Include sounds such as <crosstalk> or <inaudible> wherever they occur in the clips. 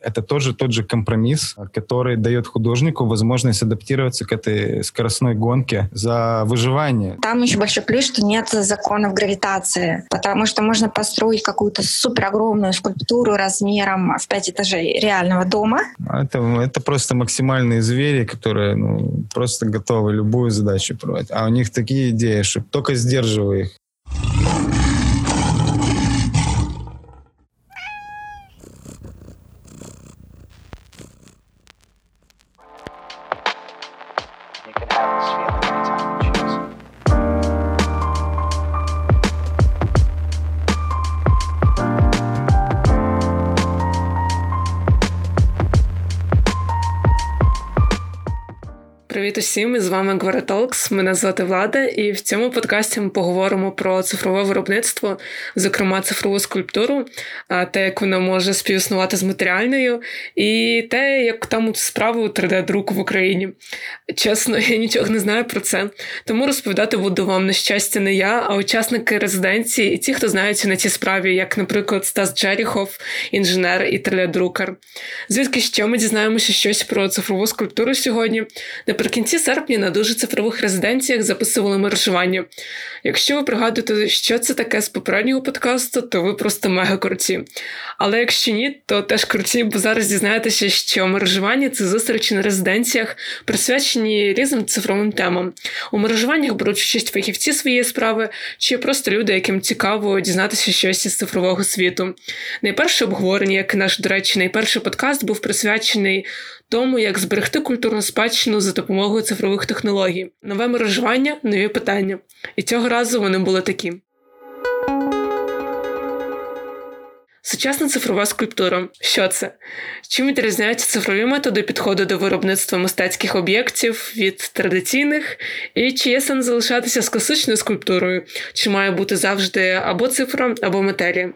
Это тоже тот же компромисс, который дает художнику возможность адаптироваться к этой скоростной гонке за выживание. Там еще большой плюс, что нет законов гравитации, потому что можно построить какую-то супер огромную скульптуру размером в пять этажей реального дома. Это, это просто максимальные звери, которые ну, просто готовы любую задачу проводить. А у них такие идеи, что только сдерживай их. Усім! З вами Гваратолкс. Мене звати Влада, і в цьому подкасті ми поговоримо про цифрове виробництво, зокрема цифрову скульптуру, те, як вона може співіснувати з матеріальною, і те, як там справу 3D-друку в Україні. Чесно, я нічого не знаю про це. Тому розповідати буду вам на щастя не я, а учасники резиденції і ті, хто знаються на цій справі, як, наприклад, Стас Джеріхов, інженер і 3D-друкер. Звідки ще ми дізнаємося щось про цифрову скульптуру сьогодні? Наприкінці серпня на дуже цифрових резиденціях записували мережування. Якщо ви пригадуєте, що це таке з попереднього подкасту, то ви просто мега круті. Але якщо ні, то теж круті, бо зараз дізнаєтеся, що мережування це зустрічі на резиденціях, присвячені різним цифровим темам. У мережуваннях беруть участь фахівці своєї справи, чи просто люди, яким цікаво дізнатися щось із цифрового світу. Найперше обговорення, як наш, до речі, найперший подкаст був присвячений тому, як зберегти культурну спадщину за допомогою цифрових технологій, нове мережування, нові питання. І цього разу вони були такі. Сучасна цифрова скульптура. Що це? Чим відрізняються цифрові методи підходу до виробництва мистецьких об'єктів від традиційних? І чи є сенс залишатися з класичною скульптурою? Чи має бути завжди або цифра, або матерія?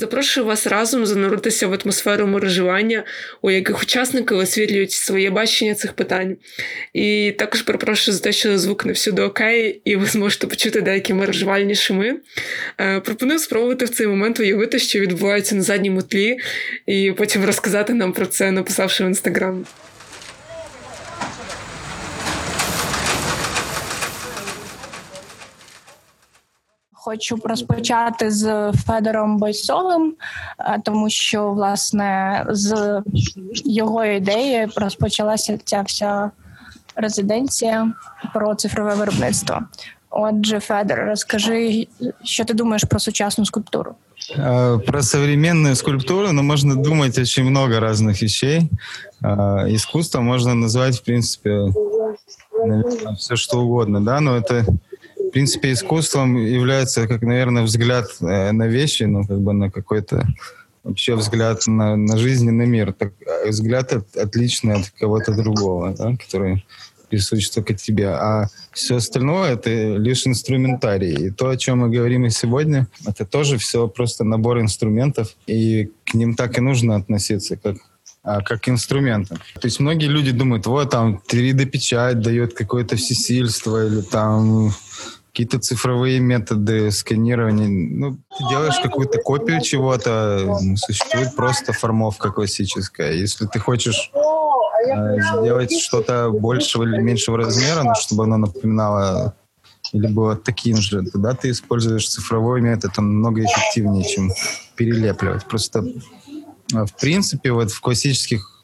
Запрошую вас разом зануритися в атмосферу мережування, у яких учасники висвітлюють своє бачення цих питань. І також перепрошую за те, що звук не всюди окей, і ви зможете почути деякі мережувальні шуми. Е, пропоную спробувати в цей момент уявити, що відбувається на задньому тлі, і потім розказати нам про це, написавши в інстаграм. Хочу розпочати з Федором Бойсовим, е, тому що власне з його ідеї розпочалася ця вся резиденція про цифрове виробництво. Отже, Федор, розкажи, що ти думаєш про сучасну скульптуру? Е, про современную скульптуру, ну, можно думать очень много разных вещей. Е, искусство можно назвать, в принципе, наверное, все что угодно, да, но это в принципе, искусством является, как, наверное, взгляд э, на вещи, ну, как бы на какой-то вообще взгляд на, на жизненный мир. Так, а взгляд от, отличный от кого-то другого, да, который присущ только тебе. А все остальное — это лишь инструментарий. И то, о чем мы говорим и сегодня, это тоже все просто набор инструментов, и к ним так и нужно относиться, как а, как инструментом. То есть многие люди думают, вот там 3D-печать дает какое-то всесильство или там какие-то цифровые методы сканирования. Ну, ты делаешь какую-то копию чего-то, существует просто формовка классическая. Если ты хочешь э, сделать что-то большего или меньшего размера, ну, чтобы оно напоминало или было таким же, тогда ты используешь цифровой метод, он намного эффективнее, чем перелепливать. Просто, э, в принципе, вот в классических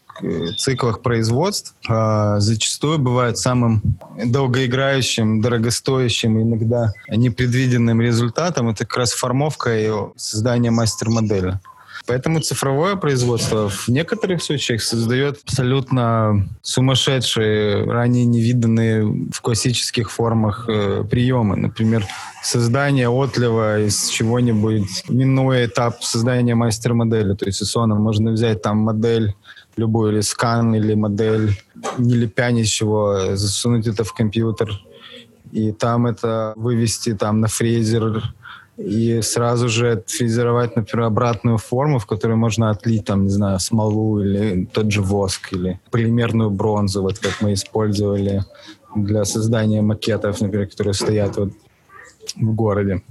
циклах производств а, зачастую бывает самым долгоиграющим, дорогостоящим, иногда непредвиденным результатом это как раз формовка и создание мастер-модели. Поэтому цифровое производство в некоторых случаях создает абсолютно сумасшедшие, ранее невиданные в классических формах э, приемы. Например, создание отлива из чего-нибудь, минуя этап создания мастер-модели. То есть из можно взять там модель любой или скан, или модель, не лепя засунуть это в компьютер, и там это вывести там на фрезер, и сразу же фрезеровать, например, обратную форму, в которой можно отлить, там, не знаю, смолу или тот же воск, или полимерную бронзу, вот как мы использовали для создания макетов, например, которые стоят вот в городе.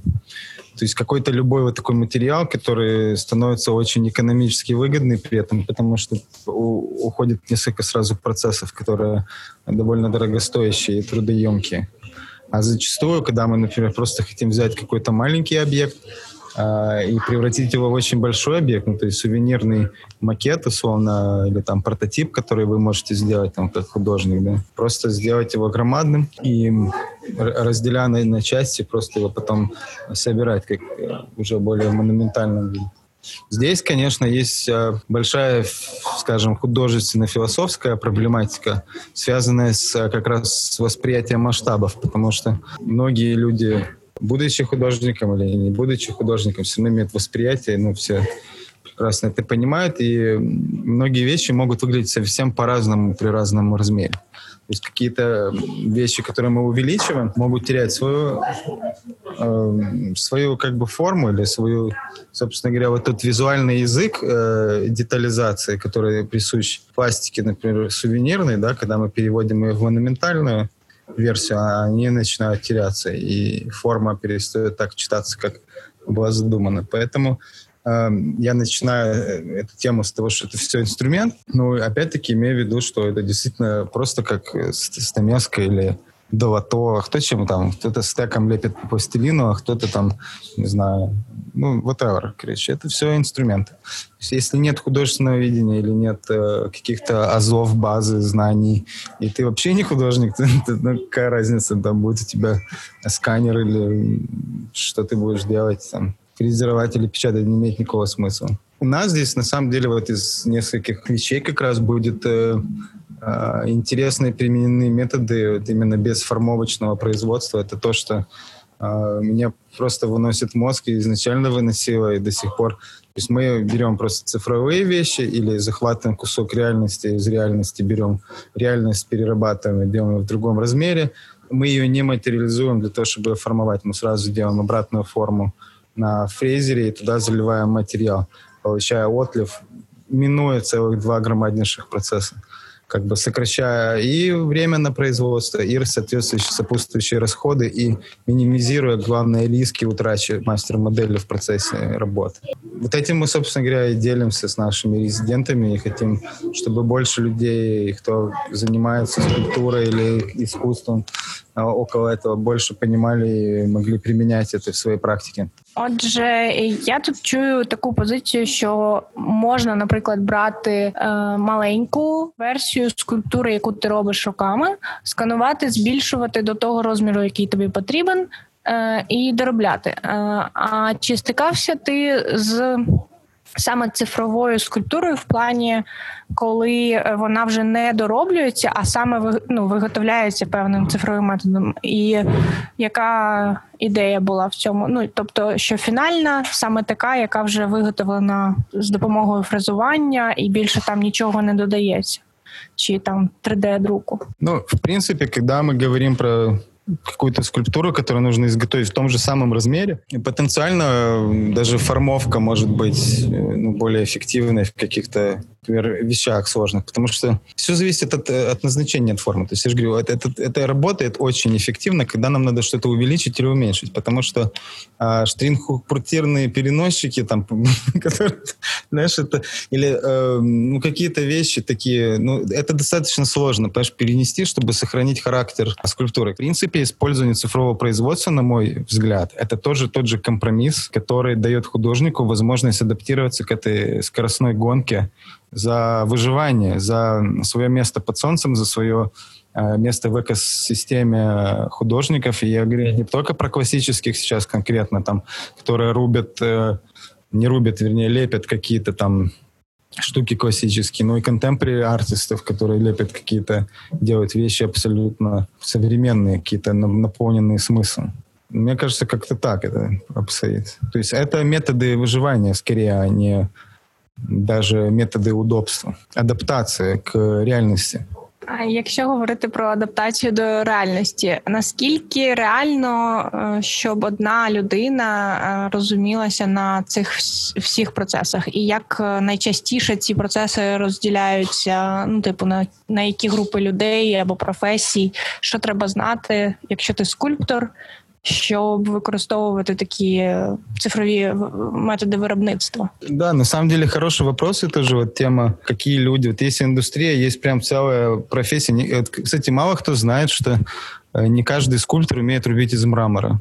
То есть какой-то любой вот такой материал, который становится очень экономически выгодный при этом, потому что уходит несколько сразу процессов, которые довольно дорогостоящие и трудоемкие. А зачастую, когда мы, например, просто хотим взять какой-то маленький объект, и превратить его в очень большой объект, ну, то есть сувенирный макет, условно, или там прототип, который вы можете сделать там как художник, да, просто сделать его громадным и разделяя на, на части, просто его потом собирать как уже более монументальном виде. Здесь, конечно, есть а, большая, скажем, художественно-философская проблематика, связанная с, как раз с восприятием масштабов, потому что многие люди будучи художником или не будучи художником, все равно имеют восприятие, ну, все прекрасно это понимают, и многие вещи могут выглядеть совсем по-разному при разном размере. То есть какие-то вещи, которые мы увеличиваем, могут терять свою, э, свою как бы форму или свою, собственно говоря, вот тот визуальный язык э, детализации, который присущ пластике, например, сувенирной, да, когда мы переводим ее в монументальную, версию, а они начинают теряться, и форма перестает так читаться, как была задумана. Поэтому э, я начинаю э, эту тему с того, что это все инструмент, но опять-таки имею в виду, что это действительно просто как стамеска или долото, кто чем там, кто-то стеком лепит по пластилину, а кто-то там, не знаю, ну, whatever, короче, это все инструменты. Если нет художественного видения или нет э, каких-то азов, базы, знаний, и ты вообще не художник, <laughs> то, то, ну, какая разница, там будет у тебя сканер или что ты будешь делать, там, фрезеровать или печатать, не имеет никакого смысла. У нас здесь, на самом деле, вот из нескольких вещей как раз будет э, интересные примененные методы вот именно без формовочного производства. Это то, что э, меня просто выносит мозг и изначально выносило, и до сих пор. То есть мы берем просто цифровые вещи или захватываем кусок реальности, из реальности берем реальность, перерабатываем делаем в другом размере. Мы ее не материализуем для того, чтобы ее формовать. Мы сразу делаем обратную форму на фрезере и туда заливаем материал, получая отлив, минуя целых два громаднейших процесса как бы сокращая и время на производство, и соответствующие сопутствующие расходы, и минимизируя главные риски утрачи мастер-модели в процессе работы. Вот этим мы, собственно говоря, и делимся с нашими резидентами и хотим, чтобы больше людей, кто занимается скульптурой или искусством, около этого больше понимали і могли приміняти це в своїй практиці. Отже, я тут чую таку позицію, що можна, наприклад, брати е, маленьку версію скульптури, яку ти робиш руками, сканувати, збільшувати до того розміру, який тобі потрібен, е, і доробляти. Е, а чи стикався ти з саме цифровою скульптурою в плані, коли е, вона вже не дороблюється, а саме ну, виготовляється певним цифровим методом. І яка ідея була в цьому? Ну тобто, що фінальна саме така, яка вже виготовлена з допомогою фрезування, і більше там нічого не додається, чи там 3D-друку? Ну, в принципі, коли ми говоримо про какую-то скульптуру, которую нужно изготовить в том же самом размере. И потенциально даже формовка может быть э, ну, более эффективной в каких-то например, вещах сложных, потому что все зависит от, от назначения от формы. То есть я же говорю, это, это, это работает очень эффективно, когда нам надо что-то увеличить или уменьшить, потому что а, штринг-портирные переносчики, там, <laughs> которые, знаешь, это, или э, ну, какие-то вещи такие, ну, это достаточно сложно, понимаешь, перенести, чтобы сохранить характер скульптуры. В принципе, использование цифрового производства, на мой взгляд, это тоже тот же компромисс, который дает художнику возможность адаптироваться к этой скоростной гонке за выживание, за свое место под солнцем, за свое э, место в экосистеме художников. И я говорю не только про классических сейчас конкретно, там, которые рубят, э, не рубят, вернее, лепят какие-то там штуки классические, но и contemporary артистов, которые лепят какие-то, делают вещи абсолютно современные, какие-то наполненные смыслом. Мне кажется, как-то так это обстоит. То есть это методы выживания скорее, а не даже методы удобства, адаптация к реальности. Якщо говорити про адаптацію до реальності, наскільки реально, е, щоб одна людина е, розумілася на цих всіх процесах, і як е, найчастіше ці процеси розділяються? Ну, типу, на, на які групи людей або професій, що треба знати, якщо ти скульптор, щоб використовувати такі цифрові методи виробництва? Да, на самом деле хороший вопрос. Это же вот тема, какие люди. Вот есть индустрия, есть прям целая профессия. Кстати, мало кто знает, что э, не каждый скульптор умеет рубить из мрамора.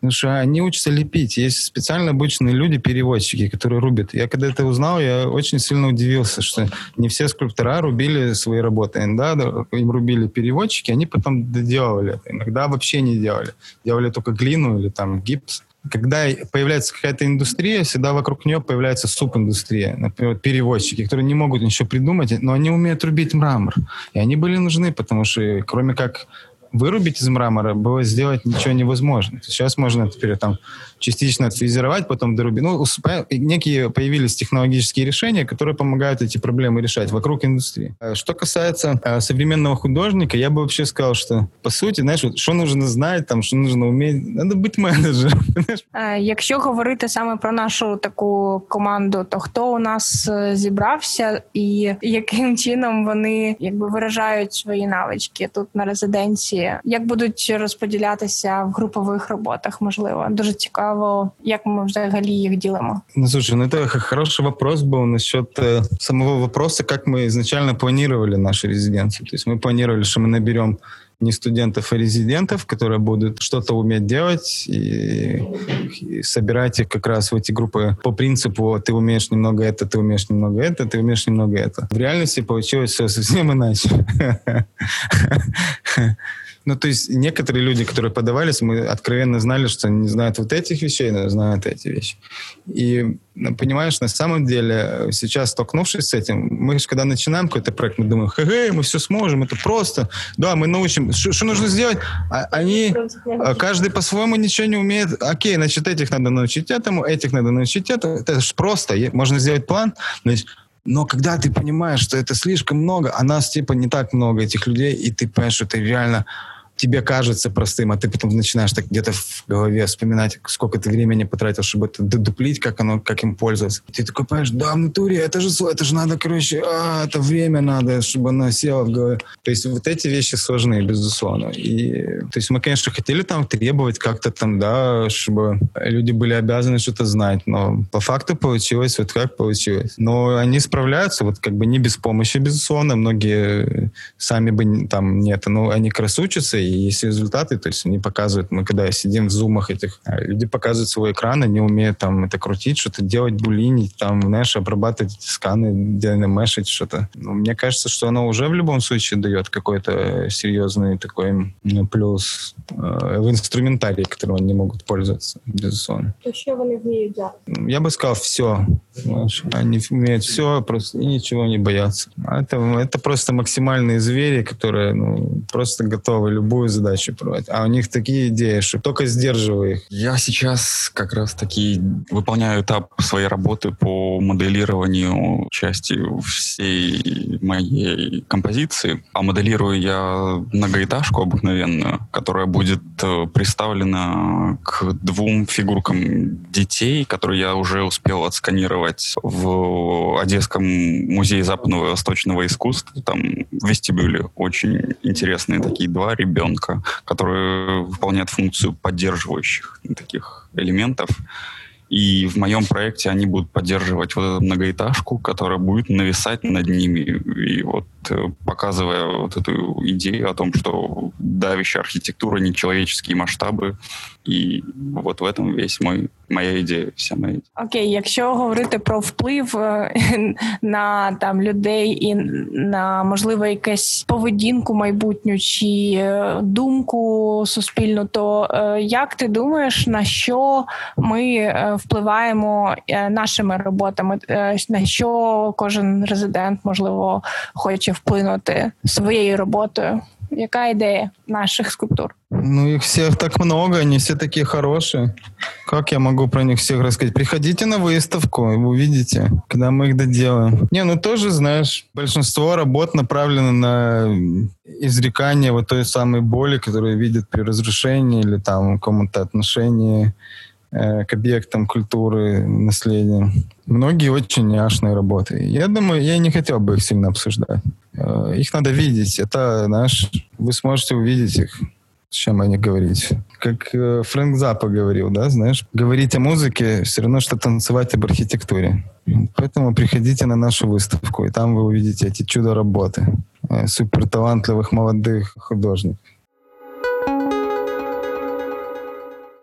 Потому что они учатся лепить. Есть специально обычные люди, переводчики, которые рубят. Я когда это узнал, я очень сильно удивился, что не все скульптора рубили свои работы. Да, им рубили переводчики, они потом доделывали это. Иногда вообще не делали. Делали только глину или там гипс. Когда появляется какая-то индустрия, всегда вокруг нее появляется субиндустрия. Например, переводчики, которые не могут ничего придумать, но они умеют рубить мрамор. И они были нужны, потому что кроме как вырубить из мрамора было сделать ничего невозможно. Сейчас можно теперь там частично отфрезеровать, потом дорубить. Ну, некие появились технологические решения, которые помогают эти проблемы решать вокруг индустрии. А что касается э, современного художника, я бы вообще сказал, что, по сути, знаешь, вот, что нужно знать, там, что нужно уметь, надо быть менеджером. <laughs> Якщо говорити саме про нашу таку команду, то хто у нас зібрався і яким чином вони якби виражають свої навички тут на резиденції? Як будуть розподілятися в групових роботах? Можливо, дуже цікаво цікаво, як ми взагалі їх ділимо. Ну, слушай, ну это хороший вопрос был насчет э, самого вопроса, как мы изначально планировали нашу резиденцию. То есть мы планировали, что мы наберем не студентов, а резидентов, которые будут что-то уметь делать и, и собирать их как раз в эти группы по принципу ты умеешь немного это, ты умеешь немного это, ты умеешь немного это. В реальности получилось все совсем иначе. <laughs> Ну, то есть некоторые люди, которые подавались, мы откровенно знали, что они не знают вот этих вещей, но знают эти вещи. И, ну, понимаешь, на самом деле, сейчас столкнувшись с этим, мы же когда начинаем какой-то проект, мы думаем, хе мы все сможем, это просто. Да, мы научим. Что нужно сделать? А, они, а, каждый по-своему ничего не умеет. Окей, значит, этих надо научить этому, этих надо научить этому. Это же просто. Можно сделать план, значит, но когда ты понимаешь, что это слишком много, а нас типа не так много этих людей, и ты понимаешь, что это реально тебе кажется простым, а ты потом начинаешь так где-то в голове вспоминать, сколько ты времени потратил, чтобы это додуплить, как оно, как им пользоваться. Ты такой понимаешь, да, в натуре, это же, это же надо, короче, а, это время надо, чтобы оно село в голове. То есть вот эти вещи сложные, безусловно. И, то есть мы, конечно, хотели там требовать как-то там, да, чтобы люди были обязаны что-то знать, но по факту получилось вот как получилось. Но они справляются, вот как бы не без помощи, безусловно. Многие сами бы там нет, но они как раз учатся, и есть результаты, то есть они показывают, мы когда сидим в зумах этих, а, люди показывают свой экран, они умеют там это крутить, что-то делать, булинить, там, знаешь, обрабатывать эти сканы, мешить что-то. Ну, мне кажется, что оно уже в любом случае дает какой-то серьезный такой плюс э, в инструментарии, которым они могут пользоваться, безусловно. Что они умеют делать? Я бы сказал, все. Знаешь, они умеют все, просто и ничего не боятся. Это, это просто максимальные звери, которые ну, просто готовы любую любую задачу проводить. А у них такие идеи, что только сдерживай их. Я сейчас как раз таки выполняю этап своей работы по моделированию части всей моей композиции. А моделирую я многоэтажку обыкновенную, которая будет э, представлена к двум фигуркам детей, которые я уже успел отсканировать в Одесском музее западного и восточного искусства. Там в вестибюле очень интересные такие два ребенка ребенка, которые выполняют функцию поддерживающих таких элементов. И в моем проекте они будут поддерживать вот эту многоэтажку, которая будет нависать над ними. И вот показывая вот эту идею о том, что давящая архитектура, нечеловеческие масштабы. І от в этом весь мой моя ідея, вся моя ідея. Окей, якщо говорити про вплив е, <laughs> на там людей і на можливо якесь поведінку майбутню чи е, думку суспільну, то е, як ти думаєш, на що ми впливаємо нашими роботами? На що кожен резидент можливо хоче вплинути своєю роботою? Яка ідея наших скульптур? Ну, их всех так много, они все такие хорошие. Как я могу про них всех рассказать? Приходите на выставку, и увидите, когда мы их доделаем. Не, ну тоже, знаешь, большинство работ направлено на изрекание вот той самой боли, которую видят при разрушении или там каком-то отношении к объектам культуры, наследия. Многие очень няшные работы. Я думаю, я не хотел бы их сильно обсуждать. Э, их надо видеть. Это, знаешь, вы сможете увидеть их с чем они говорить. Как э, Фрэнк Запа говорил, да, знаешь, говорить о музыке все равно, что танцевать об архитектуре. Поэтому приходите на нашу выставку, и там вы увидите эти чудо-работы э, суперталантливых молодых художников.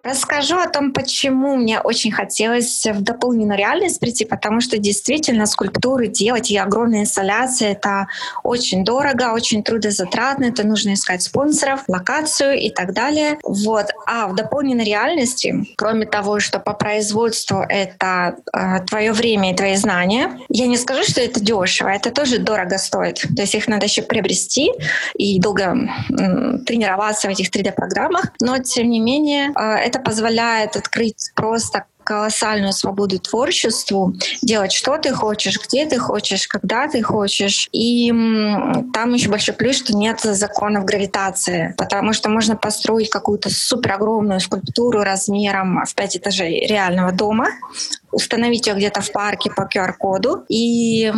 Расскажу о том, почему мне очень хотелось в дополненную реальность прийти, потому что действительно скульптуры делать и огромные инсталляции — это очень дорого, очень трудозатратно, это нужно искать спонсоров, локацию и так далее. Вот. А в дополненной реальности, кроме того, что по производству это э, твое время и твои знания, я не скажу, что это дешево, это тоже дорого стоит. То есть их надо еще приобрести и долго м, тренироваться в этих 3D-программах, но тем не менее э, позволяет открыть просто колоссальную свободу творчеству, делать, что ты хочешь, где ты хочешь, когда ты хочешь. И там еще большой плюс, что нет законов гравитации, потому что можно построить какую-то супер огромную скульптуру размером в пять этажей реального дома, установить ее где-то в парке по QR-коду, и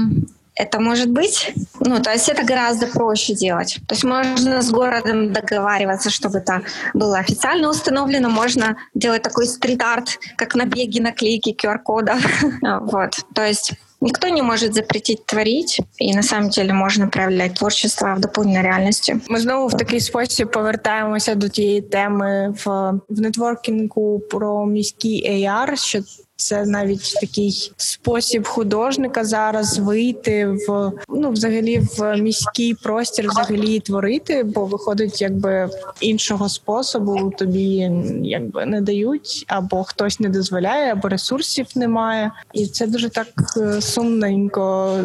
это может быть. Ну, то есть это гораздо проще делать. То есть можно с городом договариваться, чтобы это было официально установлено. Можно делать такой стрит-арт, как набеги, наклейки QR-кода. <laughs> вот. То есть Никто не может запретить творить, і на самом деле можна проявляти творчество в доповненій реальності. Ми знову в такий спосіб повертаємося до тієї теми в, в нетворкінгу про міський AR, що це навіть такий спосіб художника зараз вийти в ну, взагалі в міський простір, взагалі творити, бо виходить, якби іншого способу тобі якби не дають, або хтось не дозволяє, або ресурсів немає, і це дуже так е, сумненько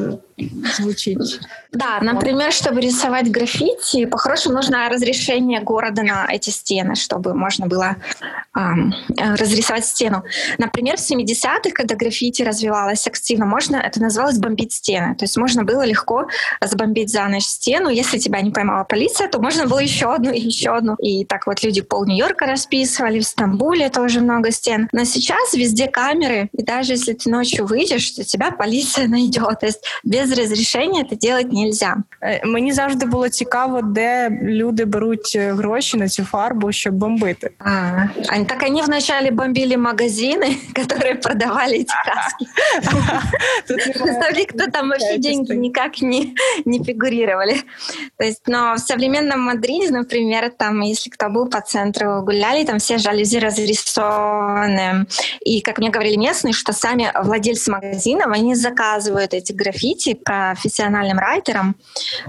звучит. Да, например, чтобы рисовать граффити, по-хорошему нужно разрешение города на эти стены, чтобы можно было эм, разрисовать стену. Например, в 70-х, когда граффити развивалось активно, можно, это называлось бомбить стены. То есть можно было легко забомбить за ночь стену. Если тебя не поймала полиция, то можно было еще одну и еще одну. И так вот люди пол Нью-Йорка расписывали, в Стамбуле тоже много стен. Но сейчас везде камеры, и даже если ты ночью выйдешь, то тебя полиция <laughs> найдет. То есть без без розрішення це робити нельзя. Мені завжди було цікаво, де люди беруть гроші на цю фарбу, щоб бомбити. А, так они вначале бомбили магазины, которые <laughs> продавали эти краски. <laughs> Кто <laughs> там вообще деньги никак не, не фигурировали. То есть, но в современном Мадриде, например, там, если кто был по центру гуляли, там все жалюзи разрисованы. И, как мне говорили местные, что сами владельцы магазинов, они заказывают эти граффити профессиональным райтером,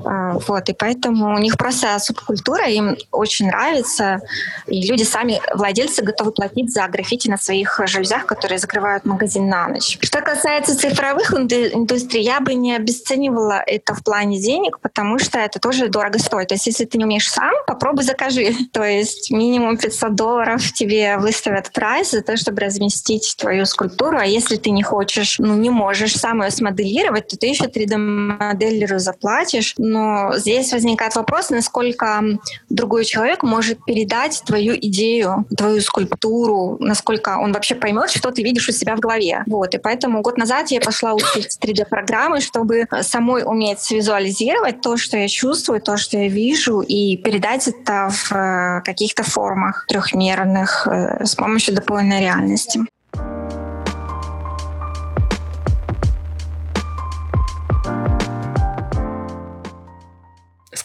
а, вот, и поэтому у них просто субкультура, им очень нравится, и люди сами, владельцы, готовы платить за граффити на своих жалюзях, которые закрывают магазин на ночь. Что касается цифровых индустрий, я бы не обесценивала это в плане денег, потому что это тоже дорого стоит. То есть если ты не умеешь сам, попробуй закажи. <laughs> То есть минимум 500 долларов тебе выставят прайс за то, чтобы разместить твою скульптуру, а если ты не хочешь, ну не можешь сам ее смоделировать, то ты еще 3D-моделеру заплатишь, но здесь возникает вопрос, насколько другой человек может передать твою идею, твою скульптуру, насколько он вообще поймет, что ты видишь у себя в голове. Вот, и поэтому год назад я пошла учить 3D-программы, чтобы самой уметь визуализировать то, что я чувствую, то, что я вижу, и передать это в э, каких-то формах трехмерных э, с помощью дополненной реальности.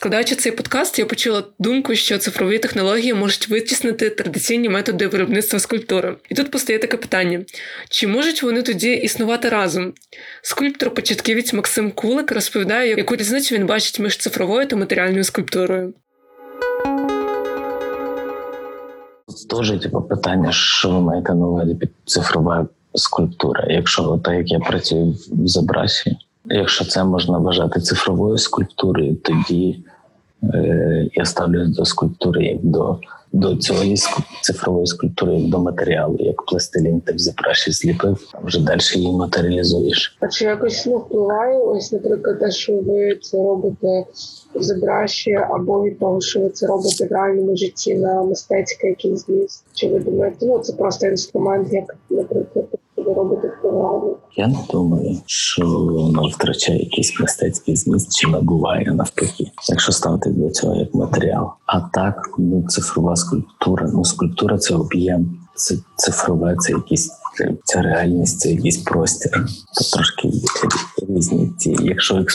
Складаючи цей подкаст, я почула думку, що цифрові технології можуть витіснити традиційні методи виробництва скульптури. І тут постає таке питання: чи можуть вони тоді існувати разом? Скульптор-початківець Максим Кулик розповідає, яку різницю він бачить між цифровою та матеріальною скульптурою. Теж типу, питання, що ви маєте на увазі під цифрова скульптура. Якщо так як я працюю в Забрасі, Якщо це можна вважати цифровою скульптурою, тоді я ставлюсь до скульптури як до до цієї цифрової скульптури, як до матеріалу, як пластилін, ти взяв і зліпив, а вже далі її матеріалізуєш. А чи якось ну, впливає, ось, наприклад, те, що ви це робите в зебраші, або від того, що ви це робите в реальному житті на мистецький якийсь зміст? Чи ви думаєте, ну це просто інструмент, як, наприклад, ви робите в програмі? Я не думаю, що воно втрачає якийсь мистецький зміст чи набуває навпаки, якщо ставити до цього як матеріал. А так, ну цифрова скульптура. Ну скульптура це об'єм, це цифрове, це якісь ця реальність, це якийсь простір. То трошки різні ці. Якщо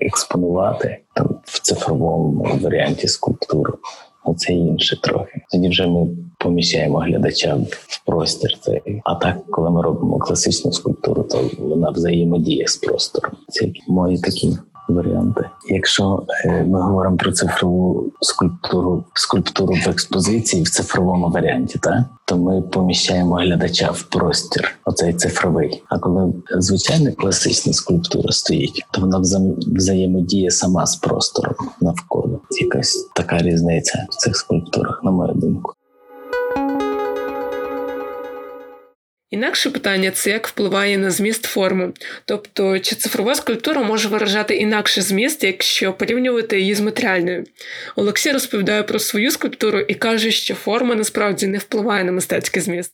експонувати там в цифровому варіанті скульптуру. Оце інше трохи. Тоді вже ми поміщаємо глядача в простір. Цей. А так, коли ми робимо класичну скульптуру, то вона взаємодіє з простором. Це мої такі варіанти. Якщо е, ми говоримо про цифрову скульптуру, скульптуру в експозиції в цифровому варіанті, так то ми поміщаємо глядача в простір, оцей цифровий. А коли звичайна класична скульптура стоїть, то вона взаємодіє сама з простором навколо. Якась така різниця в цих скульптурах, на мою думку. Інакше питання це як впливає на зміст форми. Тобто, чи цифрова скульптура може виражати інакше зміст, якщо порівнювати її з матеріальною? Олексій розповідає про свою скульптуру і каже, що форма насправді не впливає на мистецький зміст.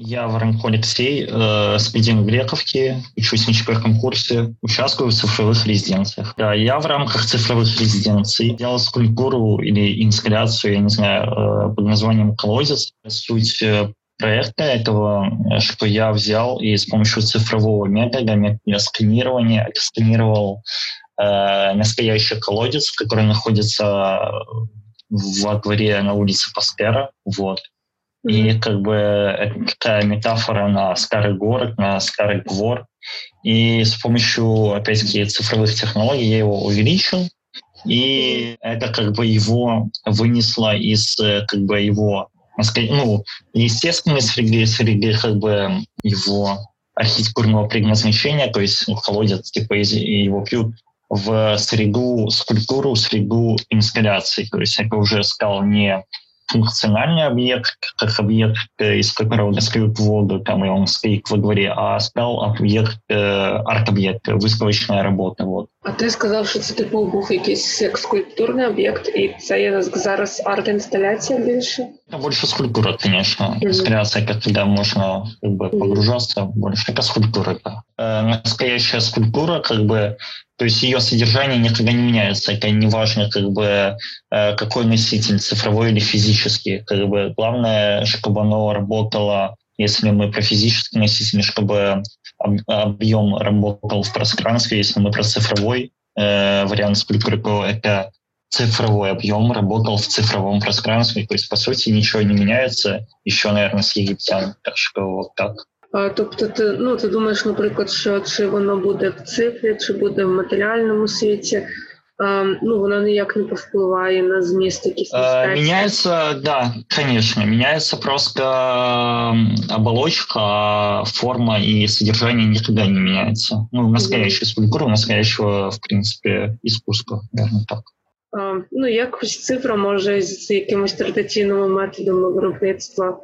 Я Воронко Алексей, э, студент Грековки, учусь на четвертом курсе, участвую в цифровых резиденциях. Да, я в рамках цифровых резиденций делал скульптуру или инсталляцию, я не знаю, э, под названием «Колодец». Суть э, проекта этого, э, что я взял и с помощью цифрового метода, метода сканирования, сканировал э, настоящий колодец, который находится во дворе на улице Паскера. Вот. И как бы это такая метафора на старый город, на старый двор. И с помощью, опять-таки, цифровых технологий я его увеличил. И это как бы его вынесло из как бы его, ну, естественной среды, среды как бы его архитектурного предназначения, то есть колодец, типа его пьют в среду скульптуру, среду инсталляций. То есть это уже стал не функциональный объект, как объект, э, из которого достают воду, там, и он стоит во дворе, а стал об'єкт, э, арт-об'єкт, виставочна робота. Вот. А ти сказав, що це типу був якийсь як скульптурний об'єкт, і це є зараз арт-інсталяція більше? Больше скульптура, конечно. Mm-hmm. Инсталляция, когда можно как бы, погружаться mm-hmm. больше. Это скульптура, да. Э, настоящая скульптура, как бы, то есть ее содержание никогда не меняется. Это не важно, как бы, э, какой носитель, цифровой или физический. Как бы, главное, чтобы оно работало, если мы про физический носитель, чтобы объем работал в пространстве. Если мы про цифровой э, вариант скульптуры, то это цифровой объем работал в цифровом пространстве. То есть, по сути, ничего не меняется. Еще, наверное, с египтян. Так что вот так. А, тобто, ти ну ти думаєш, наприклад, що чи воно буде в цифрі, чи буде в матеріальному світі? А, ну, воно ніяк не повпливає на зміст якісь Меняется, да, конечно. Меняется просто оболочка, форма и содержание никогда не меняется. Ну, настоящая скульптура, настоящего, в принципе, искусства, наверное, так. А, ну, якось цифра може з якимось традиційними методами виробництва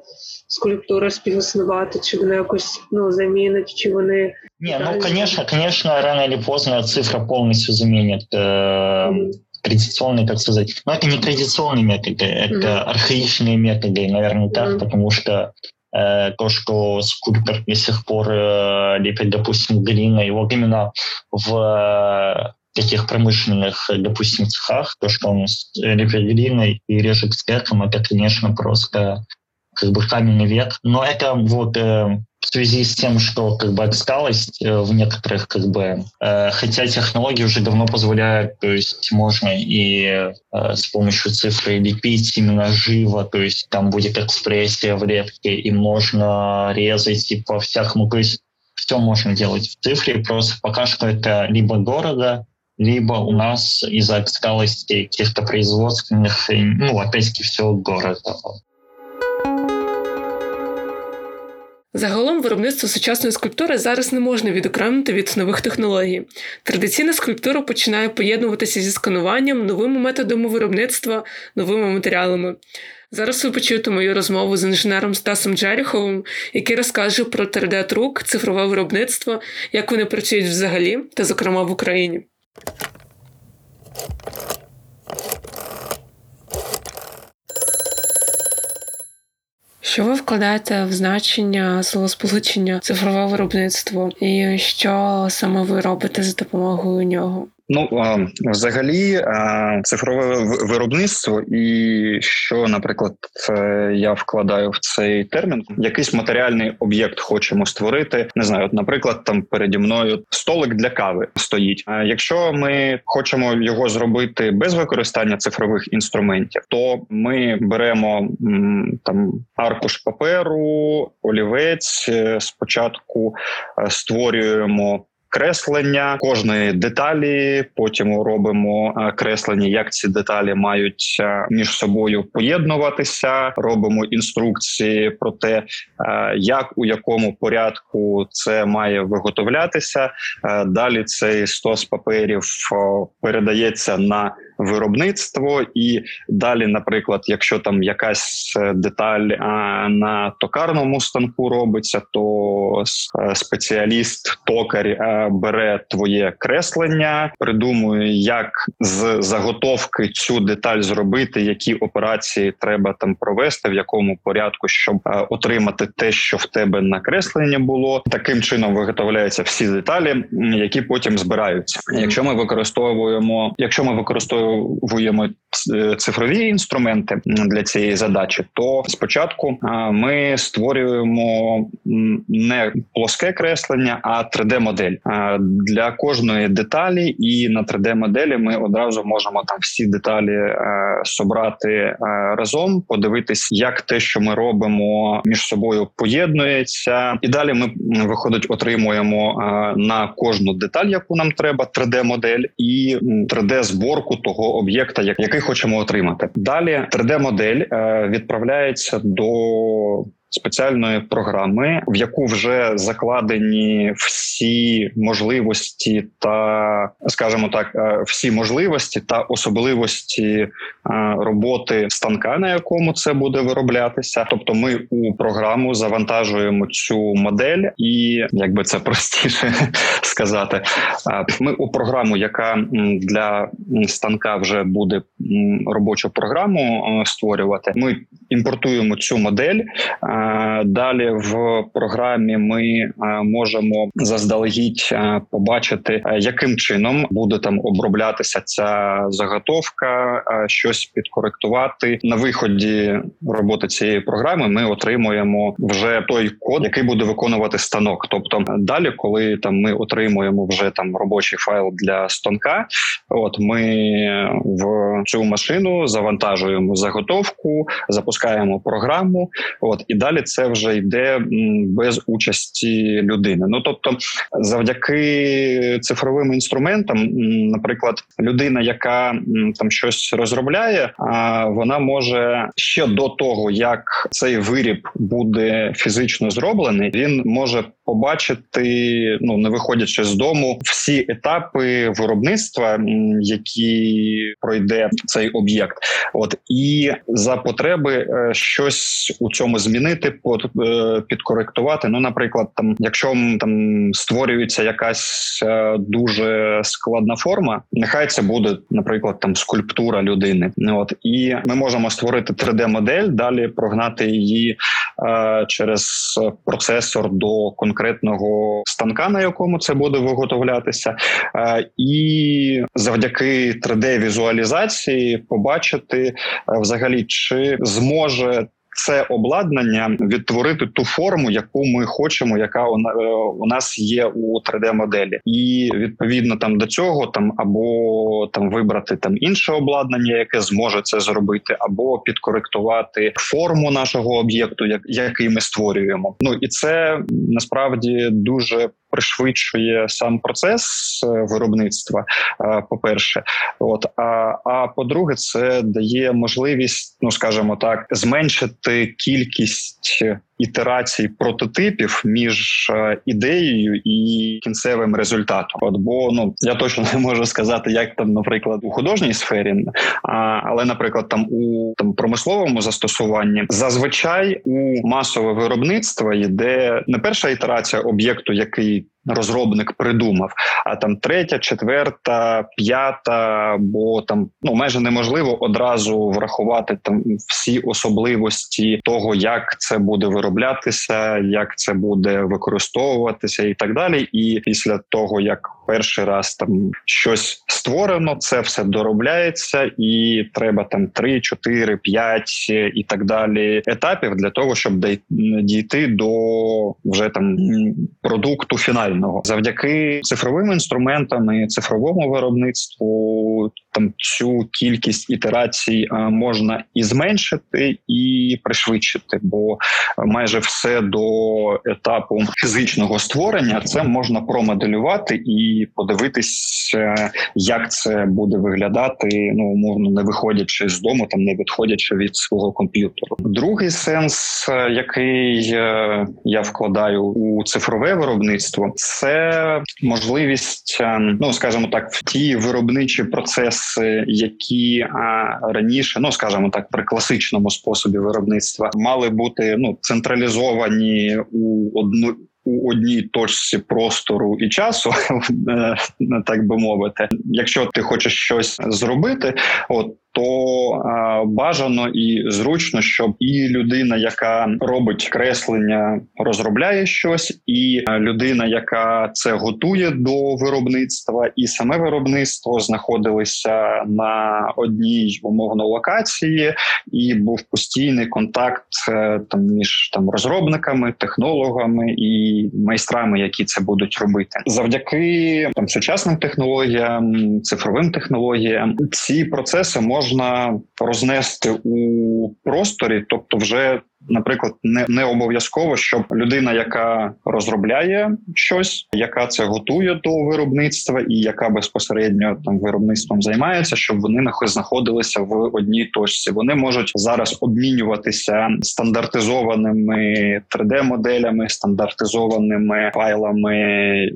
скульптура співіснувати, чи вони якось ну, замінить, чи вони. Не, ну, конечно, конечно, рано или поздно цифра полностью заменит э, mm-hmm. традиционные, так сказать. Но это не традиционные методы, это mm-hmm. архаичные методы, наверное, так, mm-hmm. потому что э, то, что скульптор до сих пор э, лепит, допустим, глиной, вот именно в таких промышленных, допустим, цехах, то, что он лепит глиной и режет стеком, это, конечно, просто как бы каменный век. Но это вот э, в связи с тем, что как бы отсталость э, в некоторых как бы, э, хотя технологии уже давно позволяют, то есть можно и э, с помощью цифры лепить именно живо, то есть там будет экспрессия в лепке, и можно резать и по всякому, то есть все можно делать в цифре, просто пока что это либо дорого, либо у нас из-за отсталости каких-то производственных, ну, опять-таки, все дорого. Загалом виробництво сучасної скульптури зараз не можна відокремити від нових технологій. Традиційна скульптура починає поєднуватися зі скануванням, новими методами виробництва, новими матеріалами. Зараз ви почуєте мою розмову з інженером Стасом Джеріховим, який розкаже про 3D-друк, цифрове виробництво, як вони працюють взагалі, та, зокрема, в Україні. Що ви вкладаєте в значення словосполучення цифрове виробництво, і що саме ви робите за допомогою нього? Ну взагалі, цифрове виробництво, і що, наприклад, я вкладаю в цей термін, якийсь матеріальний об'єкт хочемо створити. Не знаю, от, наприклад, там переді мною столик для кави стоїть. А якщо ми хочемо його зробити без використання цифрових інструментів, то ми беремо там аркуш паперу, олівець. Е, спочатку е, створюємо креслення кожної деталі. Потім робимо е, креслення, як ці деталі мають е, між собою поєднуватися. Робимо інструкції про те, е, як у якому порядку це має виготовлятися. Далі цей стос паперів передається на виробництво, і далі, наприклад, якщо там якась е, деталь а, на токарному станку робиться, то е, спеціаліст токар бере твоє креслення, придумує, як з заготовки цю деталь зробити, які операції треба там провести, в якому порядку, щоб е, отримати те, що в тебе на кресленні було. Таким чином виготовляються всі деталі, які потім збираються. Якщо ми використовуємо, якщо ми використовуємо використовуємо е, цифрові інструменти для цієї задачі, то спочатку ми створюємо не плоске креслення, а 3D-модель для кожної деталі. І на 3D-моделі ми одразу можемо там всі деталі е, собрати е, разом, подивитись, як те, що ми робимо між собою, поєднується, і далі ми виходить, отримуємо на кожну деталь, яку нам треба, 3D-модель і 3D-зборку того того об'єкта, який хочемо отримати. Далі 3D-модель е, відправляється до спеціальної програми, в яку вже закладені всі можливості та, скажімо так, е, всі можливості та особливості е, роботи станка, на якому це буде вироблятися. Тобто, ми у програму завантажуємо цю модель, і якби це <laughs> простіше сказати, е, ми у програму, яка для станка вже буде робочу програму створювати. Ми імпортуємо цю модель. Далі в програмі ми можемо заздалегідь побачити, яким чином буде там оброблятися ця заготовка, щось підкоректувати на виході роботи цієї програми. Ми отримуємо вже той код, який буде виконувати станок. Тобто, далі, коли там ми отримуємо вже там робочий файл для станка, от ми в цю машину завантажуємо заготовку, запускаємо програму. От і далі це вже йде без участі людини. Ну тобто, завдяки цифровим інструментам, наприклад, людина, яка там щось розробляє, вона може ще до того, як цей виріб буде фізично зроблений, він може побачити, ну не виходячи з дому, всі етапи виробництва, які пройде цей об'єкт, от і за потреби е, щось у цьому змінити, е, підкоректувати. Ну, наприклад, там, якщо там створюється якась е, дуже складна форма, нехай це буде, наприклад, там скульптура людини. От і ми можемо створити 3D-модель, далі прогнати її через процесор до конкретного станка, на якому це буде виготовлятися, і завдяки 3D-візуалізації побачити взагалі, чи зможе це обладнання відтворити ту форму, яку ми хочемо, яка у нас є у 3D-моделі, і відповідно там до цього там або там вибрати там інше обладнання, яке зможе це зробити, або підкоректувати форму нашого об'єкту, який ми створюємо. Ну і це насправді дуже пришвидшує сам процес е, виробництва. Е, По перше, от а а по-друге, це дає можливість, ну скажімо так, зменшити кількість ітерацій прототипів між е, ідеєю і кінцевим результатом. От бо ну я точно <laughs> не можу сказати, як там, наприклад, у художній сфері, а, але, наприклад, там у там промисловому застосуванні зазвичай у масове виробництво йде не перша ітерація об'єкту, який розробник придумав. А там третя, четверта, п'ята, бо там ну майже неможливо одразу врахувати там всі особливості того, як це буде вироблятися, як це буде використовуватися, і так далі. І після того як перший раз там щось створено, це все доробляється, і треба там 3, 4, 5 і так далі етапів для того, щоб дійти до вже там продукту фінального завдяки цифровим інструментам і цифровому виробництву. Там цю кількість ітерацій можна і зменшити, і пришвидшити, бо майже все до етапу фізичного створення це можна промоделювати і подивитись, е, як це буде виглядати, ну умовно не виходячи з дому, там не відходячи від свого комп'ютеру. Другий сенс, е, який е, я вкладаю у цифрове виробництво, це можливість, ну скажімо так, в ті виробничі процеси, які раніше, ну скажімо так, при класичному способі виробництва мали бути ну централізовані у одну у одній точці простору і часу, <laughs> е, так би мовити, якщо ти хочеш щось зробити, от то а, бажано і зручно, щоб і людина, яка робить креслення, розробляє щось, і людина, яка це готує до виробництва, і саме виробництво знаходилися на одній умовно локації, і був постійний контакт е, там між там розробниками, технологами і майстрами, які це будуть робити, завдяки там сучасним технологіям, цифровим технологіям, ці процеси можна можна рознести у просторі, тобто вже наприклад, не не обов'язково, щоб людина, яка розробляє щось, яка це готує до виробництва, і яка безпосередньо там виробництвом займається, щоб вони знаходилися в одній точці. Вони можуть зараз обмінюватися стандартизованими 3D-моделями, стандартизованими файлами,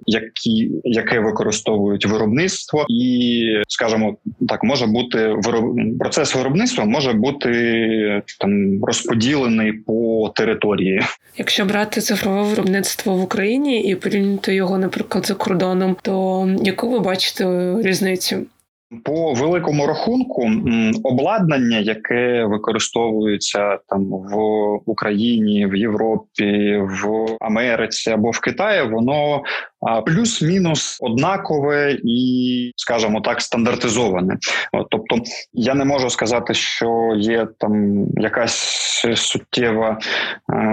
які яке використовують виробництво, і скажімо так, може бути вироб... процес виробництва може бути там розподілений по території. Якщо брати цифрове виробництво в Україні і порівняти його, наприклад, за кордоном, то яку ви бачите різницю? По великому рахунку обладнання, яке використовується там в Україні, в Європі, в Америці або в Китаї, воно плюс-мінус однакове і, скажімо так, стандартизоване. Тобто, я не можу сказати, що є там якась суттєва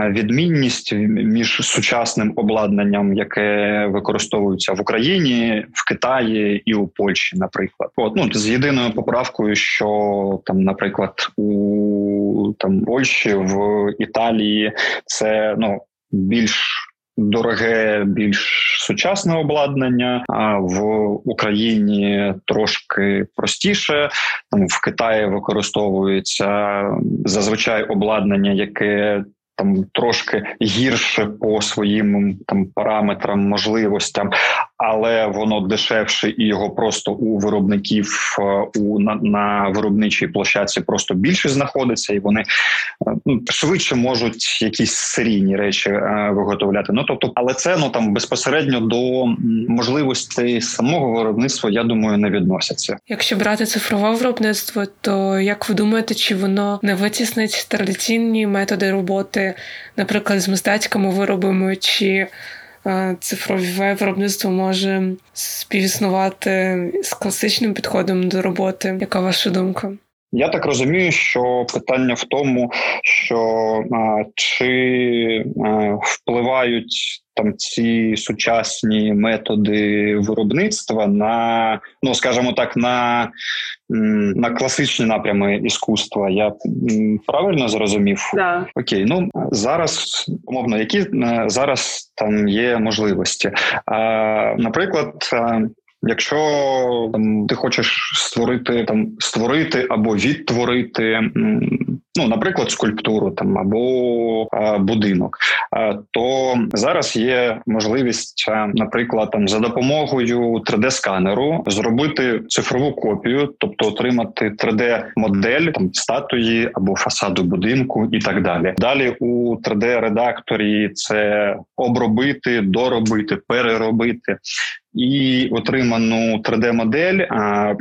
відмінність між сучасним обладнанням, яке використовується в Україні, в Китаї і у Польщі, наприклад. От, ну з єдиною поправкою, що там, наприклад, у там Польщі в Італії це ну більш дороге, більш сучасне обладнання, а в Україні трошки простіше. Там в Китаї використовується зазвичай обладнання, яке там трошки гірше по своїм там параметрам, можливостям, але воно дешевше і його просто у виробників е, у на, на виробничій площадці просто більше знаходиться, і вони е, ну, швидше можуть якісь серійні речі е, виготовляти. Ну тобто, але це ну там безпосередньо до можливостей самого виробництва, я думаю, не відносяться. Якщо брати цифрове виробництво, то як ви думаєте, чи воно не витіснить традиційні методи роботи, наприклад, з мистецькими виробами чи цифрове виробництво може співіснувати з класичним підходом до роботи. Яка ваша думка? Я так розумію, що питання в тому, що а, чи а, впливають там ці сучасні методи виробництва на, ну скажімо так, на на класичні напрями іскусства. Я правильно зрозумів? Да. Окей, ну зараз умовно, які е, зараз там є можливості. Наприклад. Якщо там ти хочеш створити там створити або відтворити ну, наприклад, скульптуру там або а, будинок, а, то зараз є можливість, а, наприклад, там за допомогою 3D-сканеру зробити цифрову копію, тобто отримати 3D-модель там статуї або фасаду будинку, і так далі. Далі у 3D-редакторі це обробити, доробити, переробити і отриману 3D-модель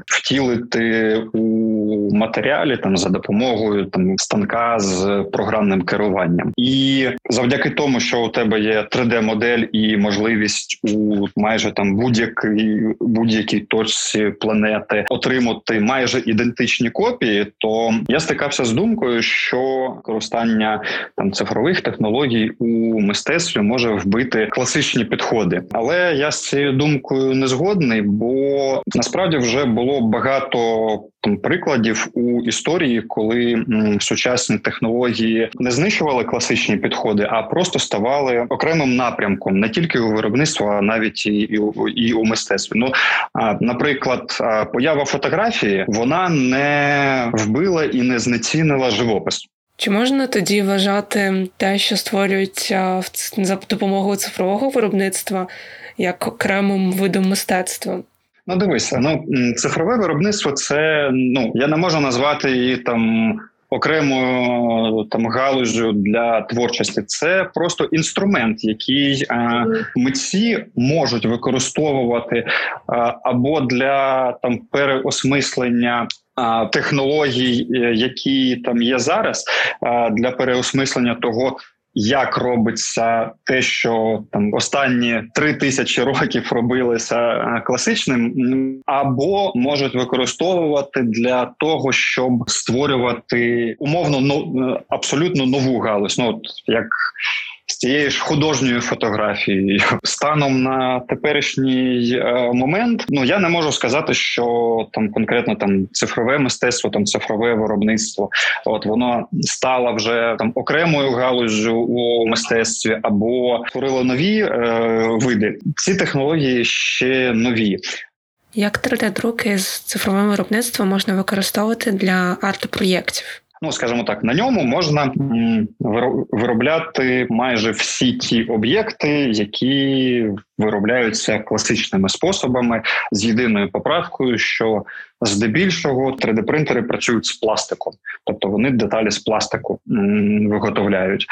втілити у матеріалі там за допомогою там станка з програмним керуванням. І завдяки тому, що у тебе є 3D-модель і можливість у майже там будь-якій будь-якій точці планети отримати майже ідентичні копії, то я стикався з думкою, що використання там цифрових технологій у мистецтві може вбити класичні підходи, але я з цією думкою думкою не згодний, бо насправді вже було багато там прикладів у історії, коли м, сучасні технології не знищували класичні підходи, а просто ставали окремим напрямком не тільки у виробництві, а навіть і, і, і у мистецтві. Ну а, наприклад, поява фотографії вона не вбила і не знецінила живопис. Чи можна тоді вважати те, що створюється за допомогою цифрового виробництва, як окремим видом мистецтва? Ну, дивися, ну цифрове виробництво це ну я не можу назвати її там. Окремою там галузю для творчості це просто інструмент, який а, митці можуть використовувати а, або для там переосмислення технологій, е, які там є зараз, для переосмислення того, як робиться те, що там останні три тисячі років робилося е, класичним, або можуть використовувати для того, щоб створювати умовно ну, абсолютно нову галузь. Ну от як цією ж художньою фотографією <laughs> станом на теперішній е, момент. Ну я не можу сказати, що там конкретно там цифрове мистецтво, там цифрове виробництво, от воно стало вже там окремою галузю у мистецтві або створило нові е, види. Ці технології ще нові. Як 3D-друки з цифровим виробництвом можна використовувати для арт-проєктів? Ну скажімо так, на ньому можна виробляти майже всі ті об'єкти, які виробляються класичними способами з єдиною поправкою, що здебільшого 3D-принтери працюють з пластиком, тобто вони деталі з пластику виготовляють.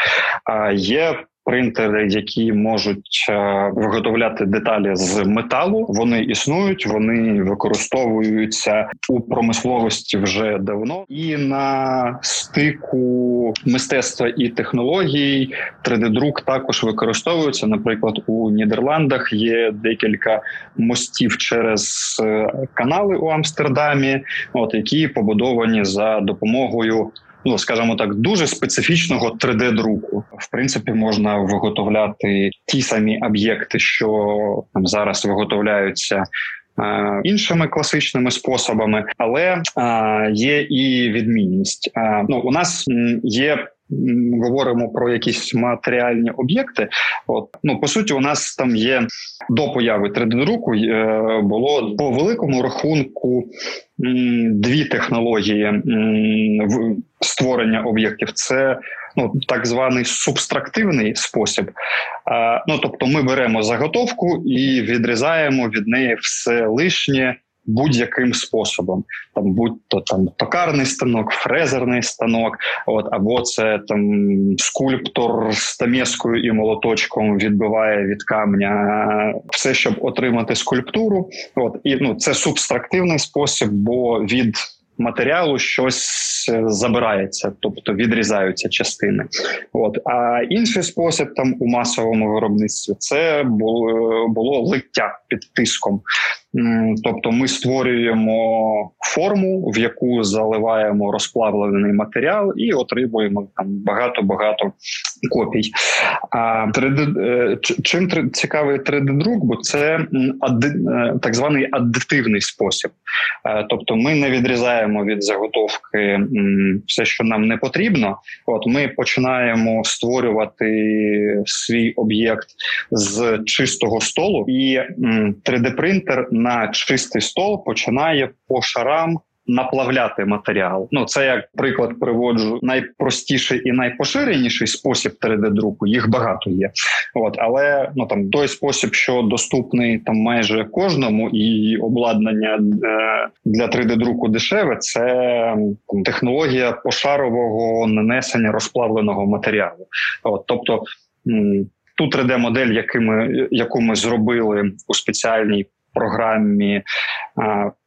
А є принтери, які можуть е, виготовляти деталі з металу. Вони існують, вони використовуються у промисловості вже давно, і на стику мистецтва і технологій 3D-друк також використовується. Наприклад, у Нідерландах є декілька мостів через е, канали у Амстердамі, от які побудовані за допомогою ну скажімо так, дуже специфічного 3D-друку. В принципі, можна виготовляти ті самі об'єкти, що там зараз виготовляються. Е, іншими класичними способами, але е, є і відмінність. Е, ну у нас є говоримо про якісь матеріальні об'єкти. От ну по суті, у нас там є до появи 3D-друку е, було по великому рахунку дві технології створення об'єктів. Це ну так званий субстрактивний спосіб. Ну тобто, ми беремо заготовку і відрізаємо від неї все лишнє будь-яким способом, там будь-то там токарний станок, фрезерний станок, от або це там скульптор з тамєскою і молоточком відбиває від камня все, щоб отримати скульптуру. От і ну це субстрактивний спосіб, бо від матеріалу щось е, забирається, тобто відрізаються частини. От а інший спосіб там у масовому виробництві це було було лиття під тиском. Тобто ми створюємо форму, в яку заливаємо розплавлений матеріал, і отримуємо там багато-багато копій. А 3D, е, чим цікавий 3D-друк, бо це е, так званий аддитивний спосіб. Е, тобто, ми не відрізаємо від заготовки все, що нам не потрібно. От ми починаємо створювати свій об'єкт з чистого столу, і 3D-принтер на чистий стол починає по шарам наплавляти матеріал. Ну це як приклад приводжу найпростіший і найпоширеніший спосіб 3D-друку. Їх багато є. От але ну там той спосіб, що доступний там майже кожному, і обладнання е, для 3D-друку дешеве, це технологія пошарового нанесення розплавленого матеріалу. От, Тобто ту 3D-модель, яку ми, яку ми зробили у спеціальній програмі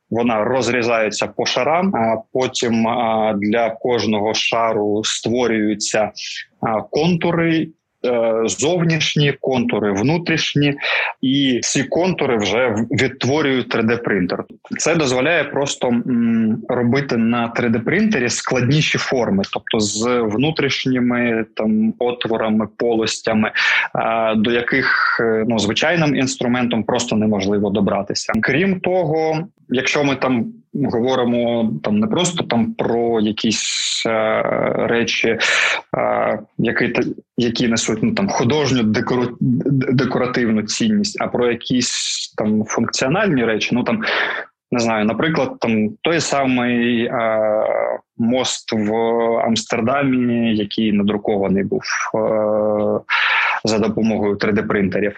вона розрізається по шарам. А потім для кожного шару створюються контури. Е, зовнішні контури, внутрішні, і ці контури вже відтворюють 3D-принтер. Це дозволяє просто робити на 3D-принтері складніші форми, тобто з внутрішніми там отворами, полостями, до яких е, ну звичайним інструментом просто неможливо добратися. Крім того, якщо ми там говоримо там не просто там про якісь е, речі, е, які які несуть ну там художню декоративну цінність, а про якісь там функціональні речі, ну там. Не знаю, наприклад, там той самий е, мост в Амстердамі, який надрукований був е, за допомогою 3D-принтерів.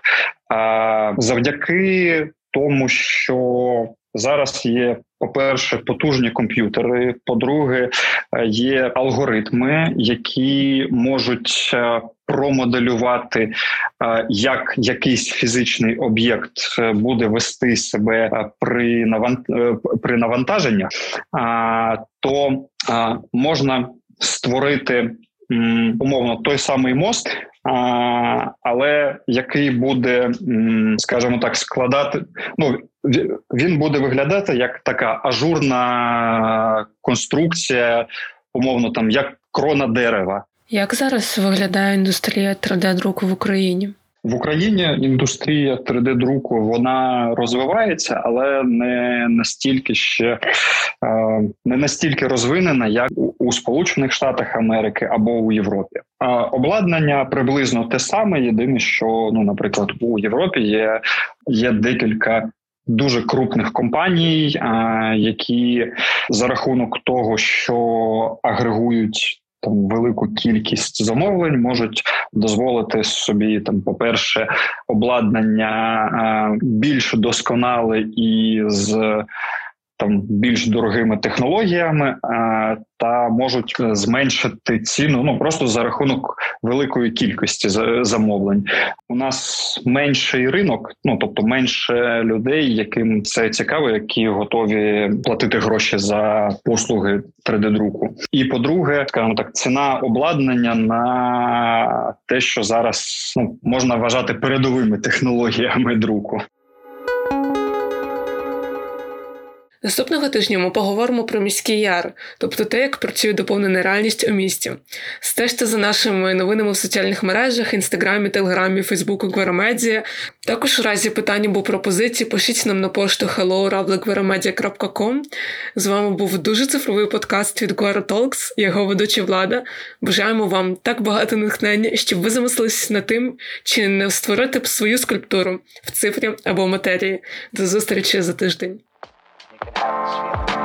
А завдяки тому, що Зараз є, по-перше, потужні комп'ютери. По-друге, е, є алгоритми, які можуть е, промоделювати, е, як якийсь фізичний об'єкт буде вести себе при при навантаженні, то можна створити умовно той самий мост. Але який буде, скажімо так, складати, ну він буде виглядати як така ажурна конструкція, умовно, там як крона дерева. Як зараз виглядає індустрія 3D-друку в Україні? В Україні індустрія 3D-друку вона розвивається, але не настільки ще е, не настільки розвинена, як у Сполучених Штатах Америки або у Європі. Обладнання приблизно те саме. Єдине, що ну, наприклад, у Європі є, є декілька дуже крупних компаній, які за рахунок того, що агрегують. Там велику кількість замовлень можуть дозволити собі там, по перше, обладнання більш досконале і з там більш дорогими технологіями е, та можуть зменшити ціну ну просто за рахунок великої кількості замовлень. У нас менший ринок, ну тобто менше людей, яким це цікаво, які готові платити гроші за послуги 3D-друку. І по-друге, скажімо так, ціна обладнання на те, що зараз ну можна вважати передовими технологіями друку. Наступного тижня ми поговоримо про міський яр, тобто те, як працює доповнена реальність у місті. Стежте за нашими новинами в соціальних мережах, інстаграмі, телеграмі, фейсбуку, Гверомедія. Також у разі питань або пропозицій пишіть нам на пошту hello.gveromedia.com. З вами був дуже цифровий подкаст від Guara Talks, його ведуча влада. Бажаємо вам так багато натхнення, щоб ви замислились над тим, чи не створити б свою скульптуру в цифрі або матерії. До зустрічі за тиждень. you can have this feeling.